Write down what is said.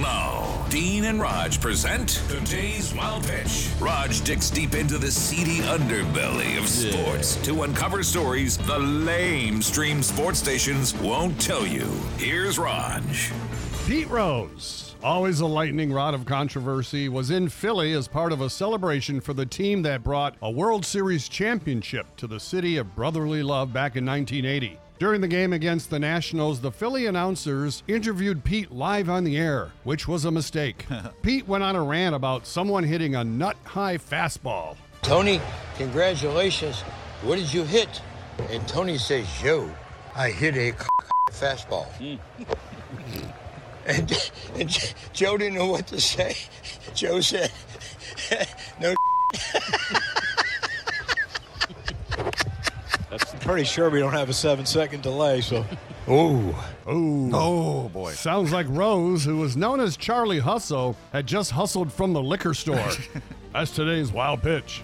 Now, Dean and Rog present today's Wild Pitch. Rog digs deep into the seedy underbelly of sports to uncover stories the lame stream sports stations won't tell you. Here's Rog. Pete Rose, always a lightning rod of controversy, was in Philly as part of a celebration for the team that brought a World Series championship to the city of brotherly love back in 1980. During the game against the Nationals, the Philly announcers interviewed Pete live on the air, which was a mistake. Pete went on a rant about someone hitting a nut high fastball. Tony, congratulations. What did you hit? And Tony says, Joe, I hit a fastball. Hmm. and, and Joe didn't know what to say. Joe said, no. Pretty sure we don't have a seven second delay, so Oh, Ooh. oh boy. Sounds like Rose, who was known as Charlie Hustle, had just hustled from the liquor store. That's today's wild pitch.